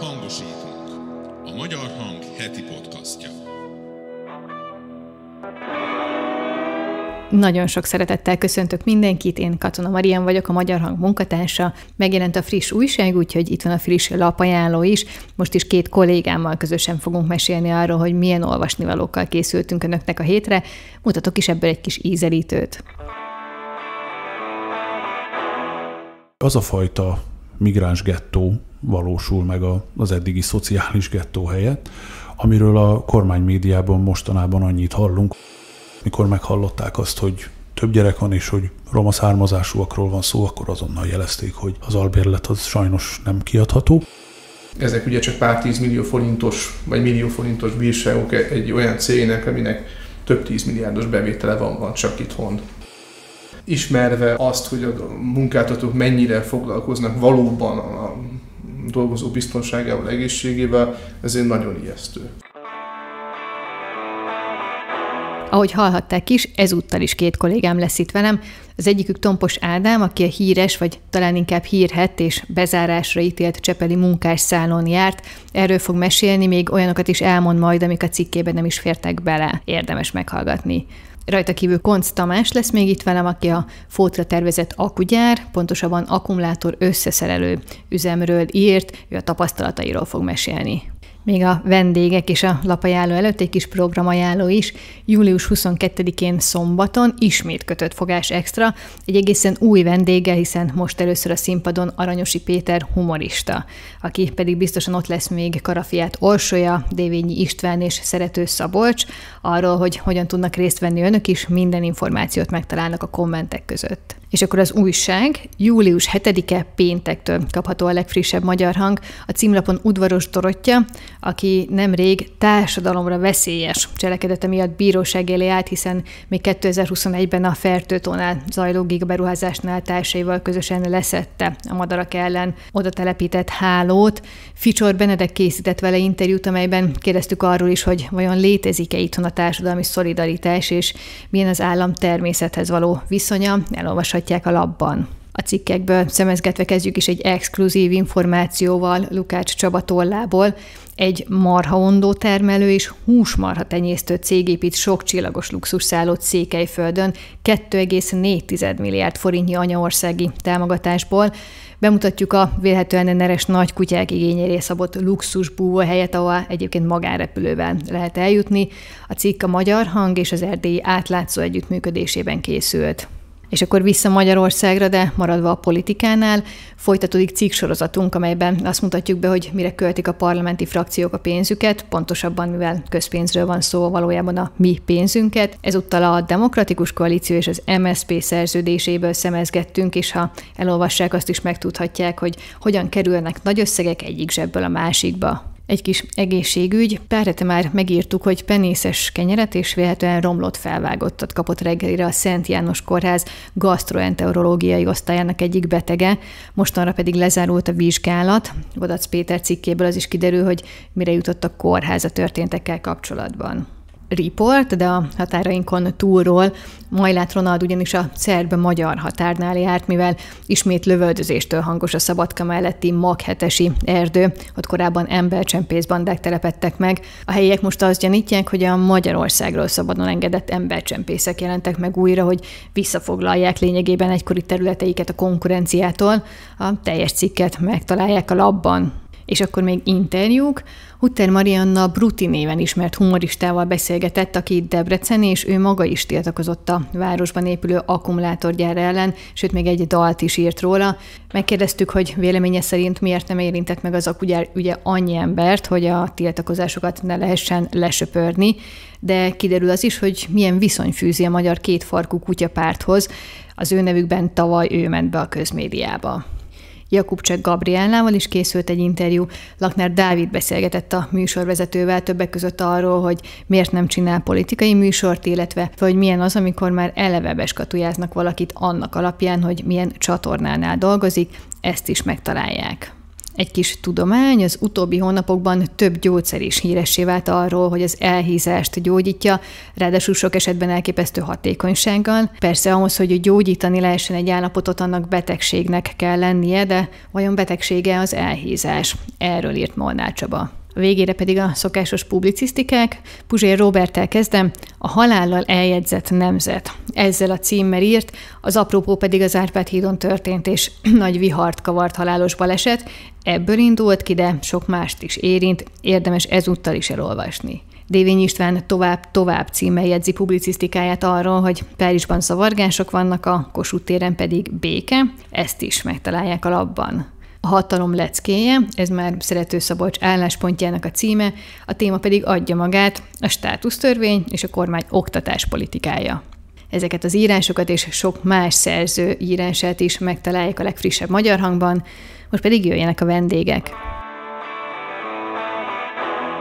Hangosítunk. A Magyar Hang heti podcastja. Nagyon sok szeretettel köszöntök mindenkit, én Katona Marian vagyok, a Magyar Hang munkatársa. Megjelent a friss újság, úgyhogy itt van a friss lapajánló is. Most is két kollégámmal közösen fogunk mesélni arról, hogy milyen olvasnivalókkal készültünk önöknek a hétre. Mutatok is ebből egy kis ízelítőt. Az a fajta migráns gettó valósul meg az eddigi szociális gettó helyett, amiről a kormány médiában mostanában annyit hallunk. Mikor meghallották azt, hogy több gyerek van, és hogy roma származásúakról van szó, akkor azonnal jelezték, hogy az albérlet az sajnos nem kiadható. Ezek ugye csak pár tízmillió forintos, vagy millió forintos bírságok egy olyan cégnek, aminek több tízmilliárdos bevétele van, van csak itthon. Ismerve azt, hogy a munkáltatók mennyire foglalkoznak valóban a dolgozó biztonságával, egészségével, ezért nagyon ijesztő. Ahogy hallhatták is, ezúttal is két kollégám lesz itt velem. Az egyikük Tompos Ádám, aki a híres, vagy talán inkább hírhet és bezárásra ítélt Csepeli munkásszállón járt. Erről fog mesélni, még olyanokat is elmond majd, amik a cikkében nem is fértek bele. Érdemes meghallgatni. Rajta kívül Konc Tamás lesz még itt velem, aki a Fótra tervezett akugyár, pontosabban akkumulátor összeszerelő üzemről írt, ő a tapasztalatairól fog mesélni még a vendégek és a lapajánló előtt egy kis programajánló is. Július 22-én szombaton ismét kötött fogás extra, egy egészen új vendéggel, hiszen most először a színpadon Aranyosi Péter humorista, aki pedig biztosan ott lesz még Karafiát Orsolya, Dévényi István és Szerető Szabolcs. Arról, hogy hogyan tudnak részt venni önök is, minden információt megtalálnak a kommentek között. És akkor az újság július 7-e péntektől kapható a legfrissebb magyar hang. A címlapon udvaros Dorottya, aki nemrég társadalomra veszélyes cselekedete miatt bíróság elé állt, hiszen még 2021-ben a Fertőtónál zajló gigaberuházásnál társaival közösen leszette a madarak ellen oda telepített hálót. Ficsor Benedek készített vele interjút, amelyben kérdeztük arról is, hogy vajon létezik-e itthon a társadalmi szolidaritás, és milyen az állam természethez való viszonya. Elolvashatjuk olvashatják a labban. A cikkekből szemezgetve kezdjük is egy exkluzív információval Lukács Csaba tollából. Egy marhaondó termelő és húsmarha tenyésztő cég épít sok csillagos luxusszállót Székelyföldön 2,4 milliárd forintnyi anyaországi támogatásból. Bemutatjuk a vélhetően neres nagy kutyák igényére szabott luxus búvó helyet, ahol egyébként magánrepülővel lehet eljutni. A cikk a Magyar Hang és az erdélyi átlátszó együttműködésében készült. És akkor vissza Magyarországra, de maradva a politikánál, folytatódik cikksorozatunk, amelyben azt mutatjuk be, hogy mire költik a parlamenti frakciók a pénzüket, pontosabban, mivel közpénzről van szó, valójában a mi pénzünket. Ezúttal a Demokratikus Koalíció és az MSP szerződéséből szemezgettünk, és ha elolvassák, azt is megtudhatják, hogy hogyan kerülnek nagy összegek egyik zsebből a másikba. Egy kis egészségügy. Pár már megírtuk, hogy penészes kenyeret és véletlenül romlott felvágottat kapott reggelire a Szent János Kórház gastroenterológiai osztályának egyik betege. Mostanra pedig lezárult a vizsgálat. Vodac Péter cikkéből az is kiderül, hogy mire jutott a kórház a történtekkel kapcsolatban report, de a határainkon túlról Majlát Ronald ugyanis a szerb-magyar határnál járt, mivel ismét lövöldözéstől hangos a Szabadka melletti maghetesi erdő, ott korábban embercsempészbandák telepettek meg. A helyiek most azt gyanítják, hogy a Magyarországról szabadon engedett embercsempészek jelentek meg újra, hogy visszafoglalják lényegében egykori területeiket a konkurenciától. A teljes cikket megtalálják a labban. És akkor még interjúk. Hutter Marianna Bruti néven ismert humoristával beszélgetett, aki Debrecen, és ő maga is tiltakozott a városban épülő akkumulátorgyár ellen, sőt még egy dalt is írt róla. Megkérdeztük, hogy véleménye szerint miért nem érintett meg az akugyár ugye annyi embert, hogy a tiltakozásokat ne lehessen lesöpörni, de kiderül az is, hogy milyen viszony fűzi a magyar kétfarkú kutyapárthoz. Az ő nevükben tavaly ő ment be a közmédiába. Jakubcsek Gabriellával is készült egy interjú. Lakner Dávid beszélgetett a műsorvezetővel többek között arról, hogy miért nem csinál politikai műsort, illetve hogy milyen az, amikor már eleve beskatujáznak valakit annak alapján, hogy milyen csatornánál dolgozik, ezt is megtalálják. Egy kis tudomány, az utóbbi hónapokban több gyógyszer is híressé vált arról, hogy az elhízást gyógyítja, ráadásul sok esetben elképesztő hatékonysággal. Persze ahhoz, hogy gyógyítani lehessen egy állapotot, annak betegségnek kell lennie, de vajon betegsége az elhízás? Erről írt Molnár Csaba. Végére pedig a szokásos publicisztikák. Puzsér Robertel kezdem, a halállal eljegyzett nemzet. Ezzel a címmel írt, az apropó pedig az Árpád hídon történt és nagy vihart kavart halálos baleset. Ebből indult ki, de sok mást is érint, érdemes ezúttal is elolvasni. Dévény István tovább-tovább címmel jegyzi publicisztikáját arról, hogy Párizsban szavargások vannak, a Kossuth téren pedig béke, ezt is megtalálják a labban. A hatalom leckéje, ez már Szerető Szabolcs álláspontjának a címe, a téma pedig adja magát, a státusztörvény és a kormány oktatáspolitikája. Ezeket az írásokat és sok más szerző írását is megtalálják a legfrissebb magyar hangban, most pedig jöjjenek a vendégek.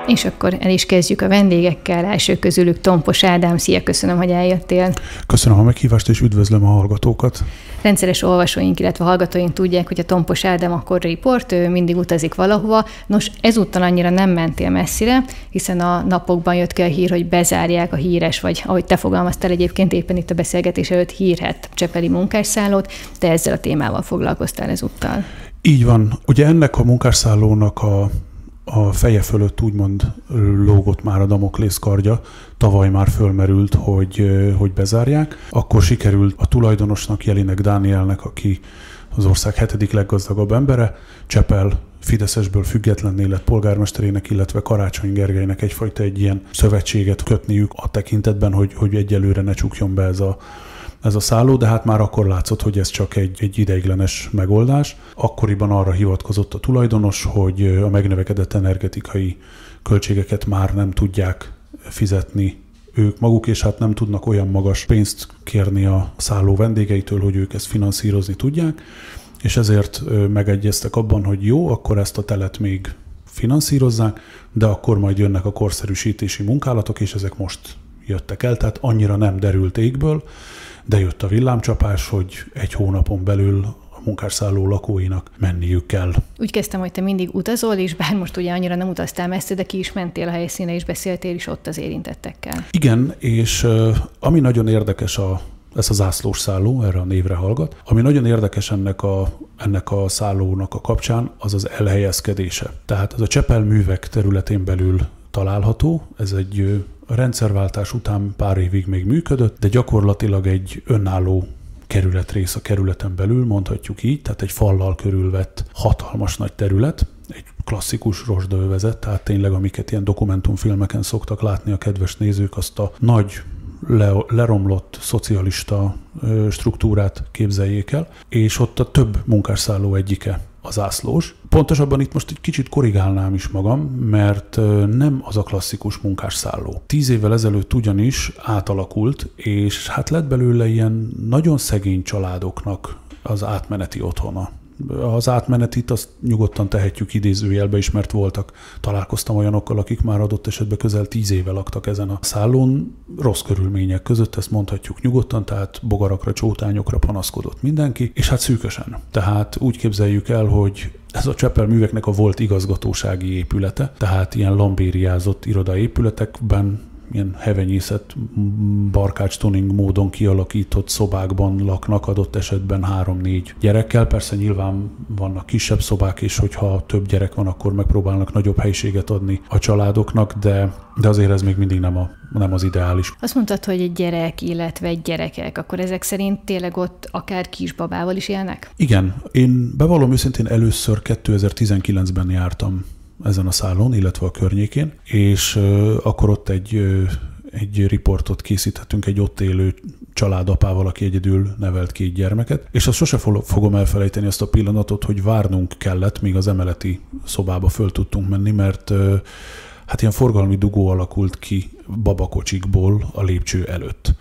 És akkor el is kezdjük a vendégekkel. Első közülük Tompos Ádám. Szia, köszönöm, hogy eljöttél. Köszönöm a meghívást, és üdvözlöm a hallgatókat. Rendszeres olvasóink, illetve hallgatóink tudják, hogy a Tompos Ádám akkor riport, ő mindig utazik valahova. Nos, ezúttal annyira nem mentél messzire, hiszen a napokban jött ki a hír, hogy bezárják a híres, vagy ahogy te fogalmaztál egyébként éppen itt a beszélgetés előtt hírhet Csepeli munkásszállót, te ezzel a témával foglalkoztál ezúttal. Így van. Ugye ennek a munkásszállónak a a feje fölött úgymond lógott már a Damoklész kardja, tavaly már fölmerült, hogy, hogy bezárják. Akkor sikerült a tulajdonosnak, Jelinek Dánielnek, aki az ország hetedik leggazdagabb embere, Csepel Fideszesből függetlenné lett polgármesterének, illetve Karácsony Gergelynek egyfajta egy ilyen szövetséget kötniük a tekintetben, hogy, hogy egyelőre ne csukjon be ez a ez a szálló, de hát már akkor látszott, hogy ez csak egy, egy ideiglenes megoldás. Akkoriban arra hivatkozott a tulajdonos, hogy a megnövekedett energetikai költségeket már nem tudják fizetni ők maguk, és hát nem tudnak olyan magas pénzt kérni a szálló vendégeitől, hogy ők ezt finanszírozni tudják, és ezért megegyeztek abban, hogy jó, akkor ezt a telet még finanszírozzák, de akkor majd jönnek a korszerűsítési munkálatok, és ezek most jöttek el, tehát annyira nem derült égből, de jött a villámcsapás, hogy egy hónapon belül a munkásszálló lakóinak menniük kell. Úgy kezdtem, hogy te mindig utazol, és bár most ugye annyira nem utaztál messze, de ki is mentél a helyszíne, és beszéltél is ott az érintettekkel. Igen, és ami nagyon érdekes a ez a zászlós szálló, erre a névre hallgat. Ami nagyon érdekes ennek a, ennek a szállónak a kapcsán, az az elhelyezkedése. Tehát az a Csepel művek területén belül található, ez egy a rendszerváltás után pár évig még működött, de gyakorlatilag egy önálló kerületrész a kerületen belül, mondhatjuk így, tehát egy fallal körülvett hatalmas nagy terület, egy klasszikus rozsdaövezet, tehát tényleg amiket ilyen dokumentumfilmeken szoktak látni a kedves nézők, azt a nagy le, leromlott szocialista struktúrát képzeljék el, és ott a több munkásszálló egyike az ászlós. Pontosabban itt most egy kicsit korrigálnám is magam, mert nem az a klasszikus munkásszálló. Tíz évvel ezelőtt ugyanis átalakult, és hát lett belőle ilyen nagyon szegény családoknak az átmeneti otthona az átmenetit azt nyugodtan tehetjük idézőjelbe is, mert voltak, találkoztam olyanokkal, akik már adott esetben közel tíz éve laktak ezen a szállón, rossz körülmények között, ezt mondhatjuk nyugodtan, tehát bogarakra, csótányokra panaszkodott mindenki, és hát szűkösen. Tehát úgy képzeljük el, hogy ez a Csepel műveknek a volt igazgatósági épülete, tehát ilyen lambériázott irodaépületekben ilyen hevenyészet, barkács tuning módon kialakított szobákban laknak adott esetben három-négy gyerekkel. Persze nyilván vannak kisebb szobák, és hogyha több gyerek van, akkor megpróbálnak nagyobb helyiséget adni a családoknak, de, de azért ez még mindig nem, a, nem az ideális. Azt mondtad, hogy egy gyerek, illetve egy gyerekek, akkor ezek szerint tényleg ott akár kisbabával is élnek? Igen. Én bevallom őszintén először 2019-ben jártam ezen a szálon, illetve a környékén, és akkor ott egy, egy riportot készíthetünk egy ott élő családapával, aki egyedül nevelt két gyermeket, és azt sose fogom elfelejteni azt a pillanatot, hogy várnunk kellett, míg az emeleti szobába föl tudtunk menni, mert hát ilyen forgalmi dugó alakult ki babakocsikból a lépcső előtt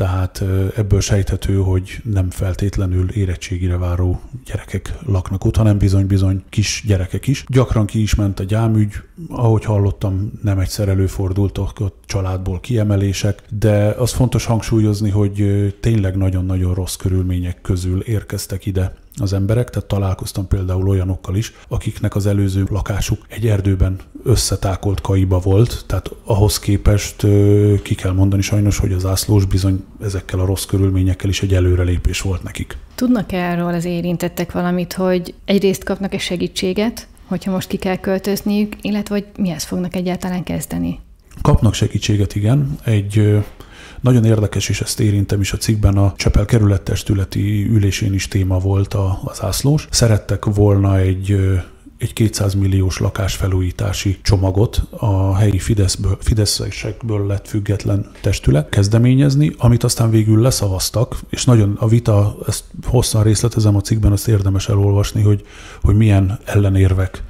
tehát ebből sejthető, hogy nem feltétlenül érettségire váró gyerekek laknak ott, hanem bizony-bizony kis gyerekek is. Gyakran ki is ment a gyámügy, ahogy hallottam, nem egyszer előfordultak ott családból kiemelések, de az fontos hangsúlyozni, hogy tényleg nagyon-nagyon rossz körülmények közül érkeztek ide az emberek, tehát találkoztam például olyanokkal is, akiknek az előző lakásuk egy erdőben összetákolt kaiba volt, tehát ahhoz képest ki kell mondani sajnos, hogy az ászlós bizony ezekkel a rossz körülményekkel is egy előrelépés volt nekik. Tudnak -e erről az érintettek valamit, hogy egyrészt kapnak-e segítséget, hogyha most ki kell költözniük, illetve hogy mihez fognak egyáltalán kezdeni? Kapnak segítséget, igen. Egy nagyon érdekes, és ezt érintem is a cikkben, a Csepel kerülettestületi ülésén is téma volt az ászlós. Szerettek volna egy egy 200 milliós lakásfelújítási csomagot a helyi Fideszből, Fideszesekből lett független testület kezdeményezni, amit aztán végül leszavaztak, és nagyon a vita, ezt hosszan részletezem a cikkben, azt érdemes elolvasni, hogy, hogy milyen ellenérvek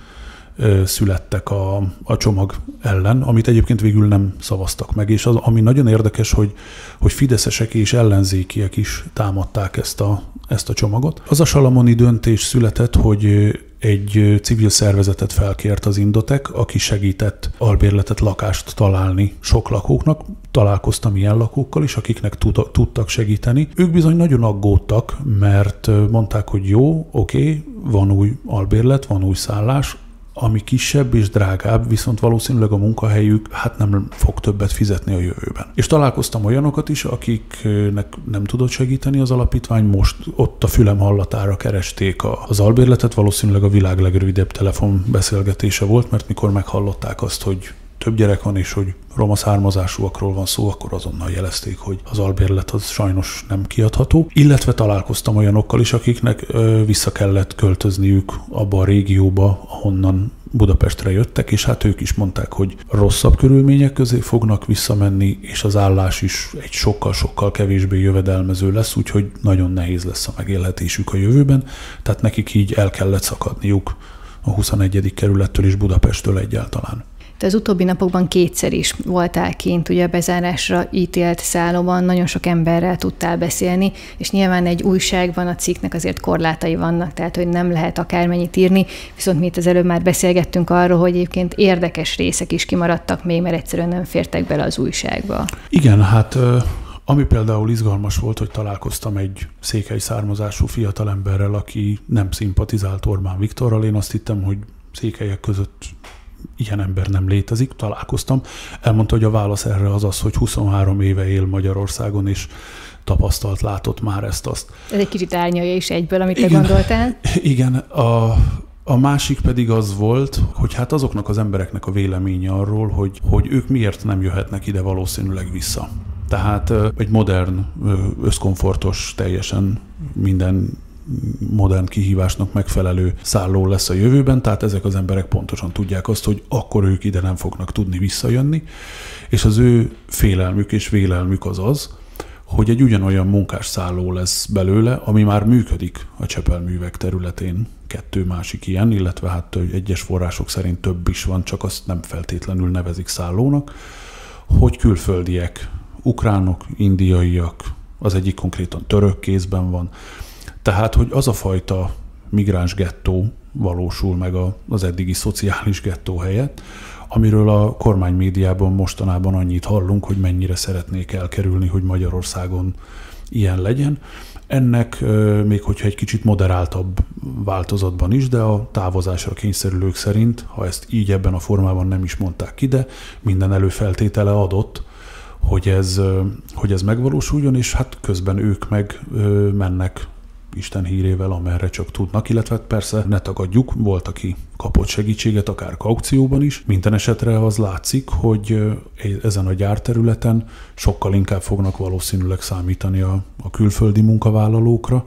születtek a, a csomag ellen, amit egyébként végül nem szavaztak meg. És az, ami nagyon érdekes, hogy, hogy fideszesek és ellenzékiek is támadták ezt a, ezt a csomagot. Az a salamoni döntés született, hogy egy civil szervezetet felkért az Indotek, aki segített albérletet, lakást találni sok lakóknak. Találkoztam ilyen lakókkal is, akiknek tudtak segíteni. Ők bizony nagyon aggódtak, mert mondták, hogy jó, oké, okay, van új albérlet, van új szállás, ami kisebb és drágább, viszont valószínűleg a munkahelyük hát nem fog többet fizetni a jövőben. És találkoztam olyanokat is, akiknek nem tudott segíteni az alapítvány, most ott a fülem hallatára keresték az albérletet, valószínűleg a világ legrövidebb telefonbeszélgetése volt, mert mikor meghallották azt, hogy több gyerek van, és hogy roma származásúakról van szó, akkor azonnal jelezték, hogy az albérlet az sajnos nem kiadható. Illetve találkoztam olyanokkal is, akiknek ö, vissza kellett költözniük abba a régióba, ahonnan Budapestre jöttek, és hát ők is mondták, hogy rosszabb körülmények közé fognak visszamenni, és az állás is egy sokkal-sokkal kevésbé jövedelmező lesz, úgyhogy nagyon nehéz lesz a megélhetésük a jövőben, tehát nekik így el kellett szakadniuk a 21. kerülettől és Budapesttől egyáltalán. Te az utóbbi napokban kétszer is voltál kint, ugye bezárásra ítélt szállóban, nagyon sok emberrel tudtál beszélni, és nyilván egy újságban a cikknek azért korlátai vannak, tehát hogy nem lehet akármennyit írni, viszont mi itt az előbb már beszélgettünk arról, hogy egyébként érdekes részek is kimaradtak még, mert egyszerűen nem fértek bele az újságba. Igen, hát ami például izgalmas volt, hogy találkoztam egy székely származású fiatalemberrel, aki nem szimpatizált Orbán Viktorral. Én azt hittem, hogy székelyek között ilyen ember nem létezik, találkoztam. Elmondta, hogy a válasz erre az az, hogy 23 éve él Magyarországon, és tapasztalt, látott már ezt-azt. Ez egy kicsit árnyalja is egyből, amit igen, te gondoltál. Igen, a, a másik pedig az volt, hogy hát azoknak az embereknek a véleménye arról, hogy, hogy ők miért nem jöhetnek ide valószínűleg vissza. Tehát egy modern, összkomfortos, teljesen minden modern kihívásnak megfelelő szálló lesz a jövőben, tehát ezek az emberek pontosan tudják azt, hogy akkor ők ide nem fognak tudni visszajönni, és az ő félelmük és vélelmük az az, hogy egy ugyanolyan munkásszálló lesz belőle, ami már működik a csepelművek területén. Kettő másik ilyen, illetve hát egyes források szerint több is van, csak azt nem feltétlenül nevezik szállónak, hogy külföldiek, ukránok, indiaiak, az egyik konkrétan török kézben van, tehát, hogy az a fajta migráns gettó valósul meg az eddigi szociális gettó helyett, amiről a kormány médiában mostanában annyit hallunk, hogy mennyire szeretnék elkerülni, hogy Magyarországon ilyen legyen. Ennek még hogyha egy kicsit moderáltabb változatban is, de a távozásra kényszerülők szerint, ha ezt így ebben a formában nem is mondták ki, de minden előfeltétele adott, hogy ez, hogy ez megvalósuljon, és hát közben ők meg mennek Isten hírével, amerre csak tudnak, illetve hát persze ne tagadjuk, volt, aki kapott segítséget, akár kaukcióban is. Minden esetre az látszik, hogy ezen a gyárterületen sokkal inkább fognak valószínűleg számítani a, a külföldi munkavállalókra,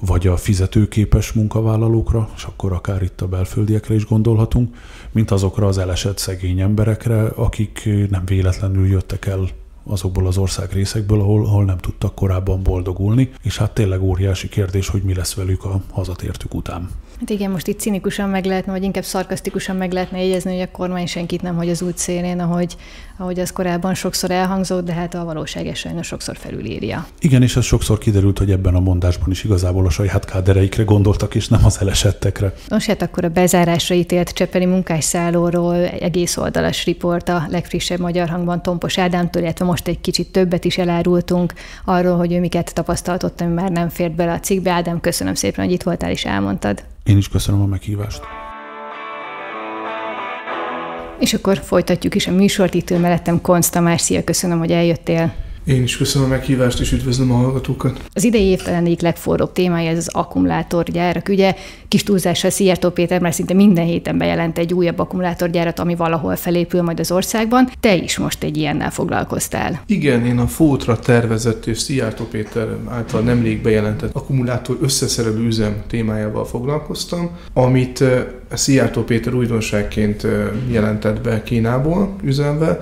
vagy a fizetőképes munkavállalókra, és akkor akár itt a belföldiekre is gondolhatunk, mint azokra az elesett szegény emberekre, akik nem véletlenül jöttek el azokból az ország részekből, ahol, ahol nem tudtak korábban boldogulni, és hát tényleg óriási kérdés, hogy mi lesz velük a hazatértük után. Hát igen, most itt cinikusan meg lehetne, vagy inkább szarkasztikusan meg lehetne jegyezni, hogy a kormány senkit nem hagy az út szélén, ahogy, ahogy az korábban sokszor elhangzott, de hát a valóság ezt sajnos sokszor felülírja. Igen, és ez sokszor kiderült, hogy ebben a mondásban is igazából a saját kádereikre gondoltak, és nem az elesettekre. Nos, hát akkor a bezárásra ítélt Csepeli munkásszállóról egész oldalas riport a legfrissebb magyar hangban Tompos Ádámtól, illetve most most egy kicsit többet is elárultunk arról, hogy ő miket tapasztaltott, ami már nem fért bele a cikkbe. Ádám, köszönöm szépen, hogy itt voltál és elmondtad. Én is köszönöm a meghívást. És akkor folytatjuk is a műsort. Itt ül mellettem Konz Tamás. Szia, köszönöm, hogy eljöttél. Én is köszönöm a meghívást, és üdvözlöm a hallgatókat. Az idei évtelen egyik legforróbb témája ez az akkumulátorgyárak. Ugye kis túlzással Szijjártó Péter már szinte minden héten bejelent egy újabb akkumulátorgyárat, ami valahol felépül majd az országban. Te is most egy ilyennel foglalkoztál. Igen, én a Fótra tervezett és Szijjártó Péter által nemrég bejelentett akkumulátor összeszerelő üzem témájával foglalkoztam, amit Szijjártó Péter újdonságként jelentett be Kínából üzembe,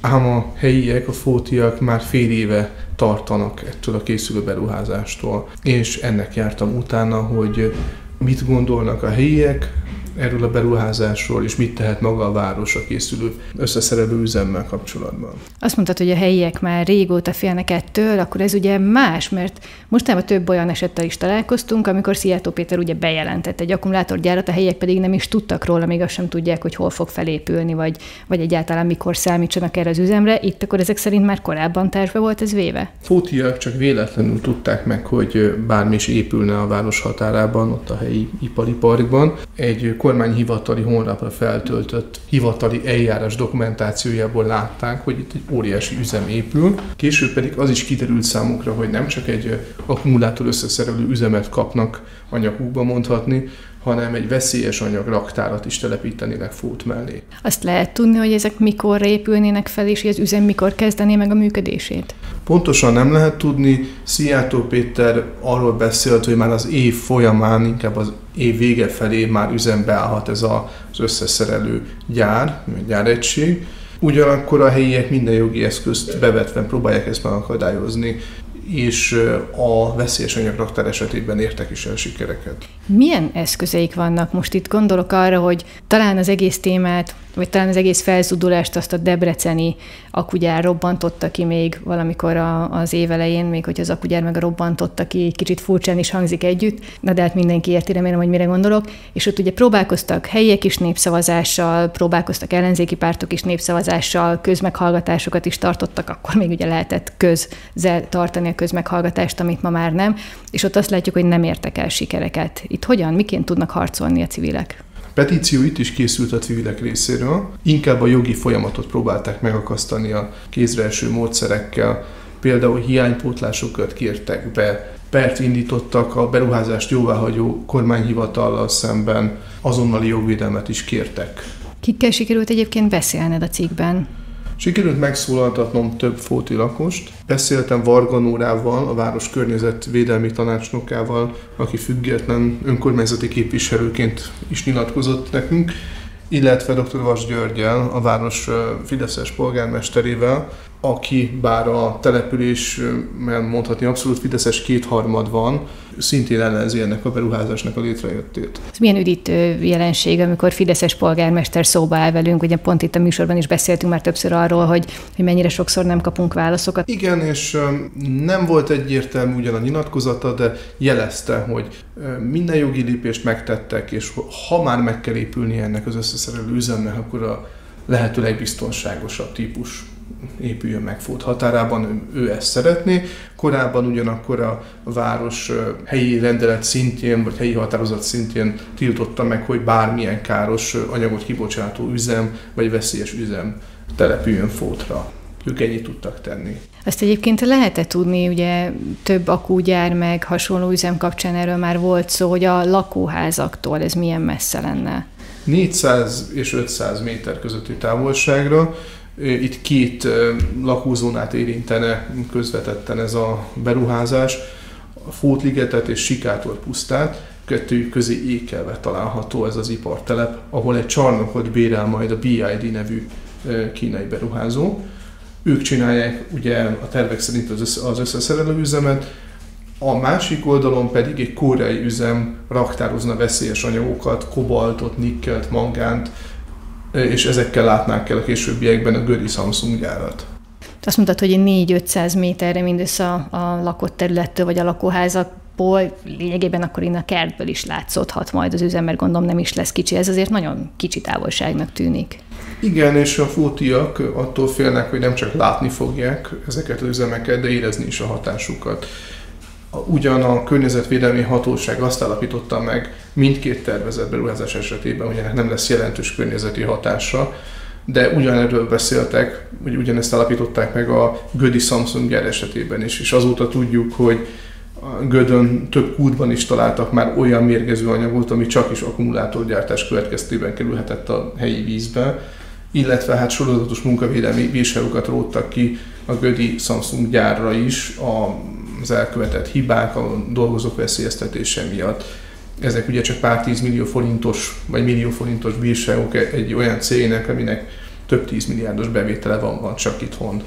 ám a helyiek, a fótiak már fél éve tartanak ettől a készülő beruházástól. És ennek jártam utána, hogy mit gondolnak a helyiek, erről a beruházásról, és mit tehet maga a város a készülő összeszerelő üzemmel kapcsolatban. Azt mondtad, hogy a helyiek már régóta félnek ettől, akkor ez ugye más, mert mostanában több olyan esettel is találkoztunk, amikor Szijjártó Péter ugye bejelentett egy akkumulátorgyárat, a helyiek pedig nem is tudtak róla, még azt sem tudják, hogy hol fog felépülni, vagy, vagy egyáltalán mikor számítsanak erre az üzemre. Itt akkor ezek szerint már korábban tervbe volt ez véve? Fótiak csak véletlenül tudták meg, hogy bármi is épülne a város határában, ott a helyi ipari parkban. Egy kormányhivatali honlapra feltöltött hivatali eljárás dokumentációjából látták, hogy itt egy óriási üzem épül. Később pedig az is kiderült számukra, hogy nem csak egy akkumulátor összeszerelő üzemet kapnak anyagukba mondhatni, hanem egy veszélyes anyag raktárat is telepítenének fót mellé. Azt lehet tudni, hogy ezek mikor épülnének fel, és hogy az üzem mikor kezdené meg a működését? Pontosan nem lehet tudni. Szijjártó Péter arról beszélt, hogy már az év folyamán, inkább az év vége felé már üzembe állhat ez az összeszerelő gyár, gyáregység. Ugyanakkor a helyiek minden jogi eszközt bevetve próbálják ezt megakadályozni és a veszélyes anyagraktár esetében értek is el sikereket. Milyen eszközeik vannak? Most itt gondolok arra, hogy talán az egész témát, vagy talán az egész felzudulást azt a debreceni akugyár robbantotta ki még valamikor a, az évelején, még hogy az akugyár meg a robbantotta ki, kicsit furcsán is hangzik együtt, na de hát mindenki érti, remélem, hogy mire gondolok. És ott ugye próbálkoztak helyiek is népszavazással, próbálkoztak ellenzéki pártok is népszavazással, közmeghallgatásokat is tartottak, akkor még ugye lehetett közzel tartani a közmeghallgatást, amit ma már nem, és ott azt látjuk, hogy nem értek el sikereket. Itt hogyan, miként tudnak harcolni a civilek? petíció itt is készült a civilek részéről, inkább a jogi folyamatot próbálták megakasztani a kézreeső módszerekkel, például hiánypótlásokat kértek be, pert indítottak a beruházást jóváhagyó kormányhivatallal szemben, azonnali jogvédelmet is kértek. Kikkel sikerült egyébként beszélned a cikkben? Sikerült megszólaltatnom több fóti lakost. Beszéltem Varga Nórával, a város környezetvédelmi tanácsnokával, aki független önkormányzati képviselőként is nyilatkozott nekünk, illetve dr. Vas Györgyel, a város Fideszes polgármesterével, aki bár a településben mondhatni abszolút fideszes kétharmad van, szintén ellenzi ennek a beruházásnak a létrejöttét. Ez milyen üdítő jelenség, amikor fideszes polgármester szóba áll velünk, ugye pont itt a műsorban is beszéltünk már többször arról, hogy, hogy mennyire sokszor nem kapunk válaszokat. Igen, és nem volt egyértelmű ugyan a nyilatkozata, de jelezte, hogy minden jogi lépést megtettek, és ha már meg kell épülni ennek az összeszerelő üzemnek, akkor a lehető legbiztonságosabb típus épüljön meg Fót határában, ő ezt szeretné. Korábban ugyanakkor a város helyi rendelet szintjén, vagy helyi határozat szintjén tiltotta meg, hogy bármilyen káros anyagot kibocsátó üzem, vagy veszélyes üzem települjön Fótra ők ennyit tudtak tenni. Ezt egyébként lehetett tudni, ugye több akúgyár meg hasonló üzem kapcsán erről már volt szó, hogy a lakóházaktól ez milyen messze lenne. 400 és 500 méter közötti távolságra, itt két lakózónát érintene közvetetten ez a beruházás, a Fótligetet és Sikátor pusztát, kettőjük közé ékelve található ez az ipartelep, ahol egy csarnokot bérel majd a BID nevű kínai beruházó. Ők csinálják ugye a tervek szerint az összeszerelő üzemet, a másik oldalon pedig egy koreai üzem raktározna veszélyes anyagokat, kobaltot, nikkelt, mangánt, és ezekkel látnánk el a későbbiekben a Göri Samsung gyárat. Azt mondtad, hogy 4-500 méterre mindössze a, a lakott területtől vagy a lakóházakból, lényegében akkor innen a kertből is látszódhat majd az üzem, mert gondolom nem is lesz kicsi. Ez azért nagyon kicsi távolságnak tűnik. Igen, és a fótiak attól félnek, hogy nem csak látni fogják ezeket az üzemeket, de érezni is a hatásukat. Ugyan a környezetvédelmi hatóság azt állapította meg mindkét tervezett beruházás esetében, hogy ennek nem lesz jelentős környezeti hatása, de ugyanerről beszéltek, hogy ugyanezt állapították meg a Gödi Samsung esetében is, és azóta tudjuk, hogy a Gödön több kútban is találtak már olyan mérgező anyagot, ami csak is akkumulátorgyártás következtében kerülhetett a helyi vízbe, illetve hát sorozatos munkavédelmi bírságokat róttak ki a Gödi Samsung gyárra is az elkövetett hibák, a dolgozók veszélyeztetése miatt. Ezek ugye csak pár tízmillió forintos, vagy millió forintos bírságok egy olyan cégnek, aminek több tízmilliárdos bevétele van, van csak itthon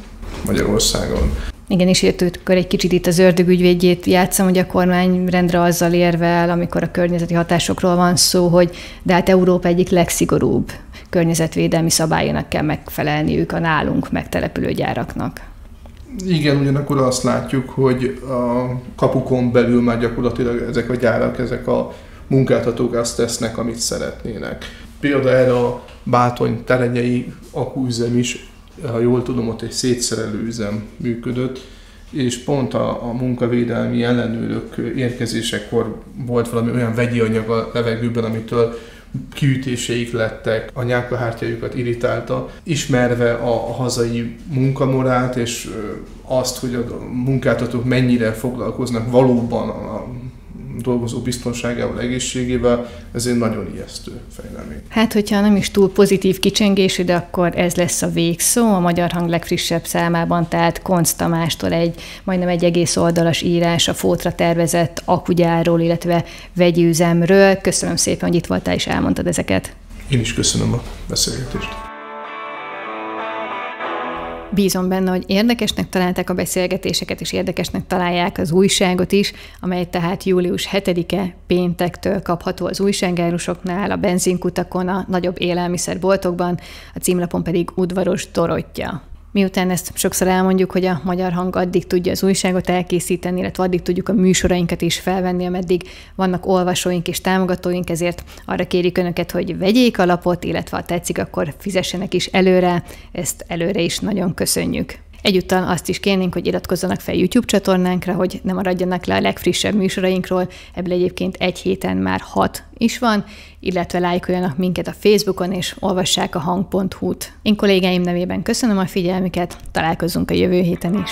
Magyarországon. Igen, és akkor egy kicsit itt az ördögügyvédjét játszom, hogy a kormány rendre azzal érvel, amikor a környezeti hatásokról van szó, hogy de hát Európa egyik legszigorúbb környezetvédelmi szabályának kell megfelelniük a nálunk megtelepülő gyáraknak. Igen, ugyanakkor azt látjuk, hogy a kapukon belül már gyakorlatilag ezek a gyárak, ezek a munkáltatók azt tesznek, amit szeretnének. Például erre a Bátony terenyei akúüzem is, ha jól tudom, ott egy szétszerelő üzem működött, és pont a, a munkavédelmi ellenőrök érkezésekor volt valami olyan vegyi anyag a levegőben, amitől kiütéseik lettek, a nyálkahártyájukat irritálta, ismerve a, hazai munkamorált, és azt, hogy a munkáltatók mennyire foglalkoznak valóban a dolgozó biztonságával, egészségével, ez egy nagyon ijesztő fejlemény. Hát, hogyha nem is túl pozitív kicsengésű, de akkor ez lesz a végszó. A Magyar Hang legfrissebb számában, tehát Konc Tamástól egy majdnem egy egész oldalas írás a Fótra tervezett akugyáról, illetve vegyőzemről. Köszönöm szépen, hogy itt voltál és elmondtad ezeket. Én is köszönöm a beszélgetést. Bízom benne, hogy érdekesnek találták a beszélgetéseket, és érdekesnek találják az újságot is, amely tehát július 7-e péntektől kapható az újságárusoknál, a benzinkutakon, a nagyobb élelmiszerboltokban, a címlapon pedig udvaros Dorottya. Miután ezt sokszor elmondjuk, hogy a magyar hang addig tudja az újságot elkészíteni, illetve addig tudjuk a műsorainkat is felvenni, ameddig vannak olvasóink és támogatóink, ezért arra kérjük Önöket, hogy vegyék a lapot, illetve ha tetszik, akkor fizessenek is előre. Ezt előre is nagyon köszönjük. Egyúttal azt is kérnénk, hogy iratkozzanak fel YouTube csatornánkra, hogy ne maradjanak le a legfrissebb műsorainkról, ebből egyébként egy héten már hat is van, illetve lájkoljanak minket a Facebookon, és olvassák a hang.hu-t. Én kollégáim nevében köszönöm a figyelmüket, találkozunk a jövő héten is.